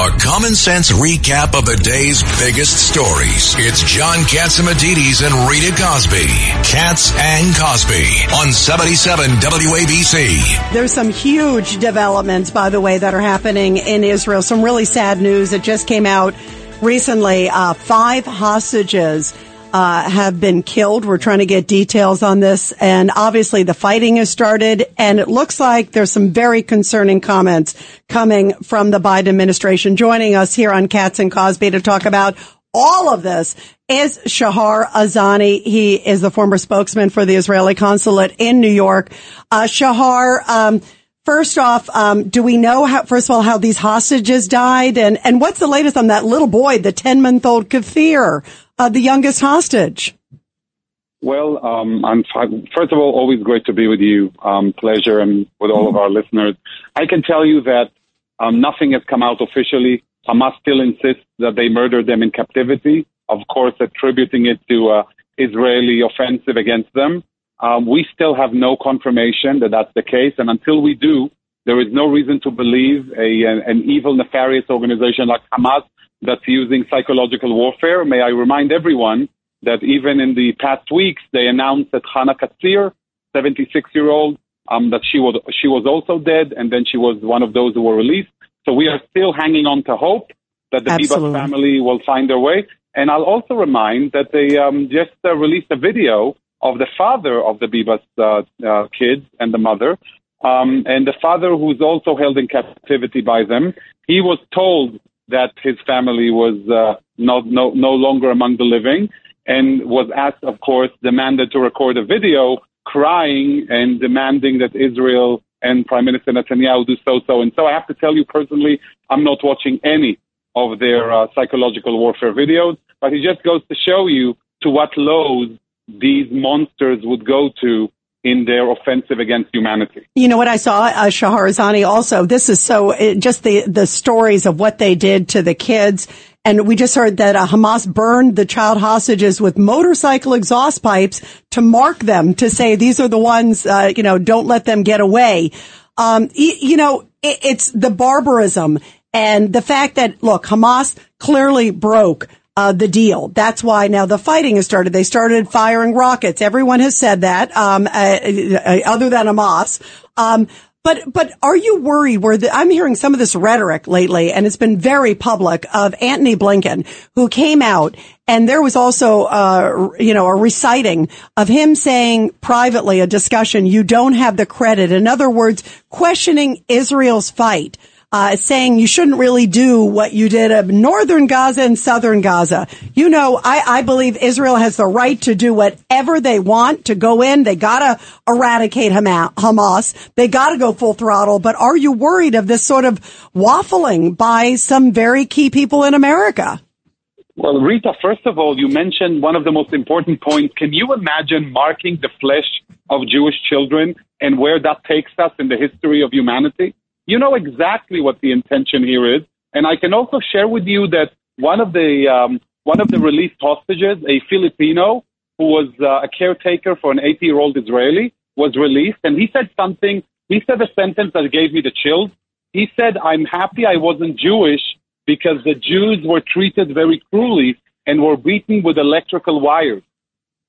A common sense recap of the day's biggest stories. It's John Catsimatidis and Rita Cosby. Cats and Cosby on 77 WABC. There's some huge developments, by the way, that are happening in Israel. Some really sad news that just came out recently. Uh, five hostages uh, have been killed. We're trying to get details on this. And obviously the fighting has started and it looks like there's some very concerning comments coming from the Biden administration. Joining us here on Cats and Cosby to talk about all of this is Shahar Azani. He is the former spokesman for the Israeli consulate in New York. Uh, Shahar, um, First off, um, do we know how, first of all, how these hostages died? And, and what's the latest on that little boy, the 10 month old Kfir? Uh, the youngest hostage? Well, um, I'm first of all always great to be with you. Um, pleasure and with all of our listeners. I can tell you that um, nothing has come out officially. Hamas still insists that they murdered them in captivity. Of course, attributing it to uh, Israeli offensive against them. Um, we still have no confirmation that that's the case, and until we do, there is no reason to believe a, an evil, nefarious organization like Hamas that's using psychological warfare. May I remind everyone that even in the past weeks, they announced that Hana Katsir, 76 year old, um, that she was she was also dead, and then she was one of those who were released. So we are still hanging on to hope that the. Bibas family will find their way. And I'll also remind that they um, just uh, released a video of the father of the Bibas uh, uh, kids and the mother, um, and the father who's also held in captivity by them. He was told that his family was uh, not, no, no longer among the living and was asked, of course, demanded to record a video crying and demanding that Israel and Prime Minister Netanyahu do so, so. And so I have to tell you personally, I'm not watching any of their uh, psychological warfare videos, but it just goes to show you to what lows these monsters would go to in their offensive against humanity. You know what I saw, uh, Shahar Azani also, this is so, it, just the, the stories of what they did to the kids. And we just heard that uh, Hamas burned the child hostages with motorcycle exhaust pipes to mark them to say these are the ones, uh, you know, don't let them get away. Um, you, know, it, it's the barbarism and the fact that, look, Hamas clearly broke uh, the deal. That's why now the fighting has started. They started firing rockets. Everyone has said that, um, uh, uh, other than Hamas. Um, but but are you worried? Where the, I'm hearing some of this rhetoric lately, and it's been very public of Antony Blinken, who came out, and there was also uh, you know a reciting of him saying privately a discussion. You don't have the credit. In other words, questioning Israel's fight uh, saying you shouldn't really do what you did of northern Gaza and southern Gaza. You know, I, I believe Israel has the right to do whatever they want to go in. They gotta eradicate Hamas. They gotta go full throttle. But are you worried of this sort of waffling by some very key people in America? Well, Rita, first of all, you mentioned one of the most important points. Can you imagine marking the flesh of Jewish children and where that takes us in the history of humanity? You know exactly what the intention here is. And I can also share with you that one of the um, one of the released hostages, a Filipino who was uh, a caretaker for an 80 year old Israeli, was released, and he said something. He said a sentence that gave me the chills. He said, "I'm happy I wasn't Jewish because the Jews were treated very cruelly and were beaten with electrical wires."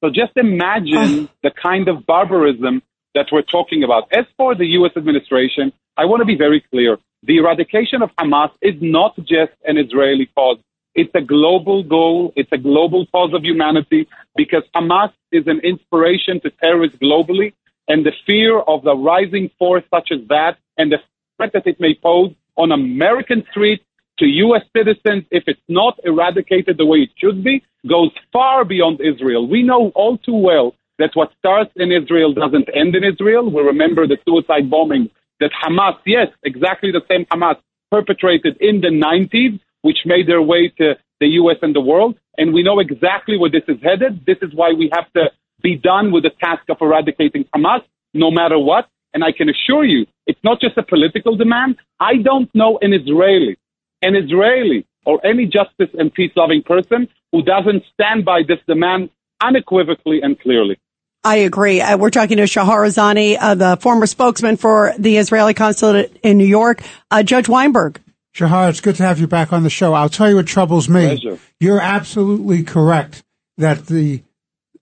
So just imagine the kind of barbarism that we're talking about. As for the U.S. administration, I want to be very clear. The eradication of Hamas is not just an Israeli cause. It's a global goal. It's a global cause of humanity because Hamas is an inspiration to terrorists globally. And the fear of the rising force such as that and the threat that it may pose on American streets to U.S. citizens, if it's not eradicated the way it should be, goes far beyond Israel. We know all too well that what starts in Israel doesn't end in Israel. We remember the suicide bombing that Hamas, yes, exactly the same Hamas, perpetrated in the 90s, which made their way to the U.S. and the world. And we know exactly where this is headed. This is why we have to be done with the task of eradicating Hamas, no matter what. And I can assure you, it's not just a political demand. I don't know an Israeli, an Israeli, or any justice and peace loving person who doesn't stand by this demand unequivocally and clearly. I agree. Uh, we're talking to Shahar Azani, uh, the former spokesman for the Israeli consulate in New York. Uh, Judge Weinberg. Shahar, it's good to have you back on the show. I'll tell you what troubles me. Pleasure. You're absolutely correct that the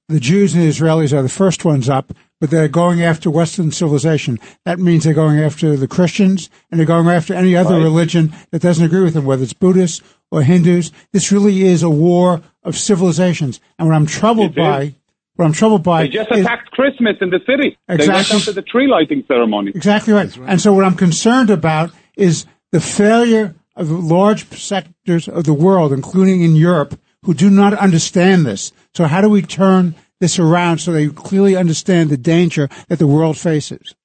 the Jews and the Israelis are the first ones up, but they're going after Western civilization. That means they're going after the Christians and they're going after any other Right. religion that doesn't agree with them, whether it's Buddhists or Hindus. This really is a war of civilizations. And what I'm troubled by, what I'm troubled by They just is- attacked Christmas in the city. They went Exactly. after the tree lighting ceremony. Exactly right. And so what I'm concerned about is the failure of large sectors of the world, including in Europe, who do not understand this. So how do we turn this around so they clearly understand the danger that the world faces?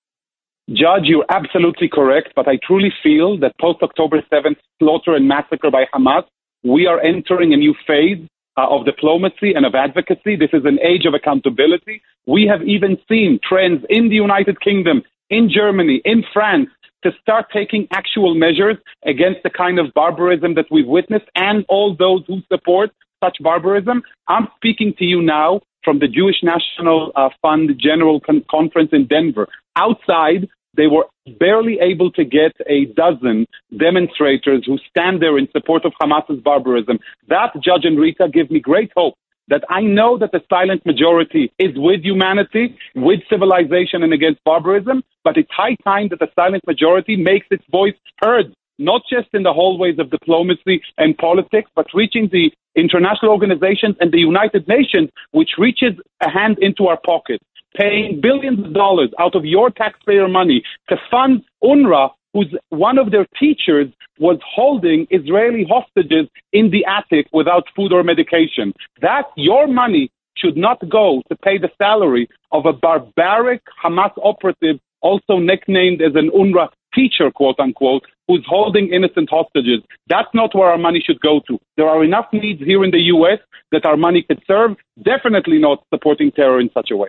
Judge, you're absolutely correct, but I truly feel that post October 7th slaughter and massacre by Hamas, we are entering a new phase uh, of diplomacy and of advocacy. This is an age of accountability. We have even seen trends in the United Kingdom, in Germany, in France, to start taking actual measures against the kind of barbarism that we've witnessed and all those who support such barbarism. I'm speaking to you now from the Jewish National uh, Fund General Con- Conference in Denver. Outside, they were barely able to get a dozen demonstrators who stand there in support of Hamas's barbarism. That, Judge and Rita, gives me great hope that I know that the silent majority is with humanity, with civilization, and against barbarism, but it's high time that the silent majority makes its voice heard, not just in the hallways of diplomacy and politics, but reaching the international organizations and the United Nations, which reaches a hand into our pockets, paying billions of dollars out of your taxpayer money to fund UNRWA, whose one of their teachers was holding Israeli hostages in the attic without food or medication. That your money should not go to pay the salary of a barbaric Hamas operative, also nicknamed as an UNRWA teacher, quote unquote, who's holding innocent hostages. That's not where our money should go to. There are enough needs here in the U.S. that our money could serve. Definitely not supporting terror in such a way.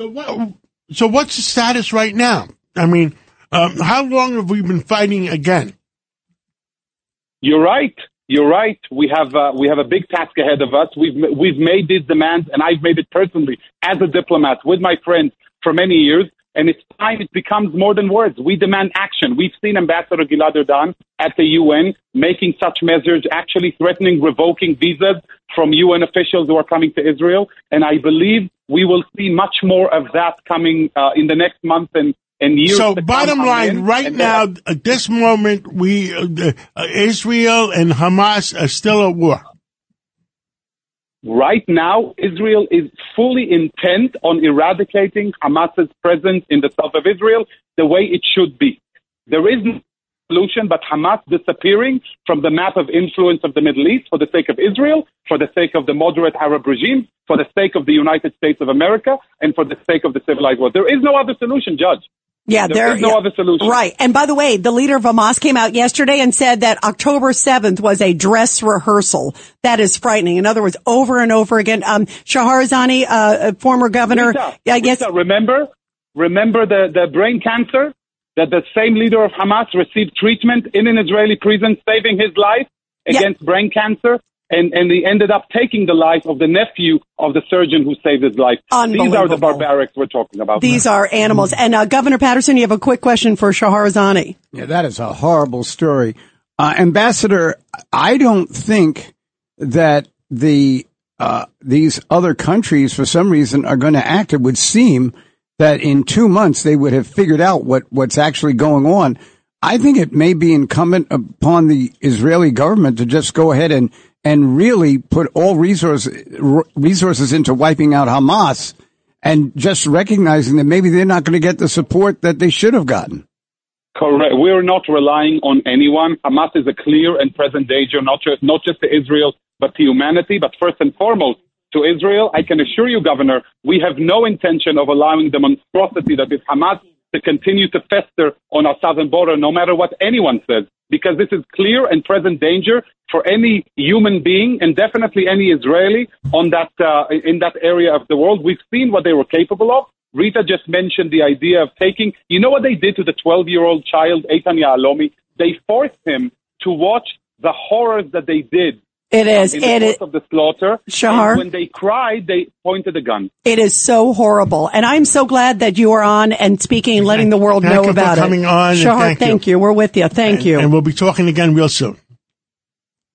So what? So what's the status right now? I mean, um, how long have we been fighting again? You're right. You're right. We have uh, we have a big task ahead of us. We've we've made these demands, and I've made it personally as a diplomat with my friends for many years. And it's time it becomes more than words. We demand action. We've seen Ambassador Gilad Erdan at the UN making such measures, actually threatening revoking visas from UN officials who are coming to Israel. And I believe we will see much more of that coming uh, in the next month and, and years. So, bottom line, in, right now, at this moment, we uh, uh, Israel and Hamas are still at war. Right now, Israel is fully intent on eradicating Hamas's presence in the south of Israel the way it should be. There is no solution but Hamas disappearing from the map of influence of the Middle East for the sake of Israel, for the sake of the moderate Arab regime, for the sake of the United States of America, and for the sake of the civilized world. There is no other solution, Judge. Yeah, There there is no yeah. other solution. Right. And by the way, the leader of Hamas came out yesterday and said that October 7th was a dress rehearsal. That is frightening. In other words, over and over again. Um, Shahar Azani, uh, former governor, Rita, I guess, Rita, remember, remember the, the brain cancer that the same leader of Hamas received treatment in an Israeli prison, saving his life Yeah. against brain cancer, and, and he ended up taking the life of the nephew of the surgeon who saved his life. These are the barbarics we're talking about. these are animals. And uh, Governor Paterson, you have a quick question for Shahar Azani. Yeah, that is a horrible story. Uh, Ambassador, I don't think that the uh, these other countries, for some reason, are going to act. It would seem that in two months they would have figured out what what's actually going on. I think it may be incumbent upon the Israeli government to just go ahead and and really put all resources resources into wiping out Hamas and just recognizing that maybe they're not going to get the support that they should have gotten. Correct. We're not relying on anyone. Hamas is a clear and present danger, not just, not just to Israel, but to humanity. But first and foremost, to Israel, I can assure you, Governor, we have no intention of allowing the monstrosity that is Hamas to continue to fester on our southern border, no matter what anyone says, because this is clear and present danger for any human being and definitely any Israeli on that uh, in that area of the world. We've seen what they were capable of. Rita just mentioned the idea of taking. You know what they did to the 12-year-old child Eitan Yahalomi? They forced him to watch the horrors that they did it is. in the It of the slaughter. Shahar? And when they cried, they pointed a gun. It is so horrible. And I'm so glad that you are on and speaking and letting the world Thank know you for about coming it. on, and Shahar, thank you. thank you. We're with you. Thank you. And we'll be talking again real soon.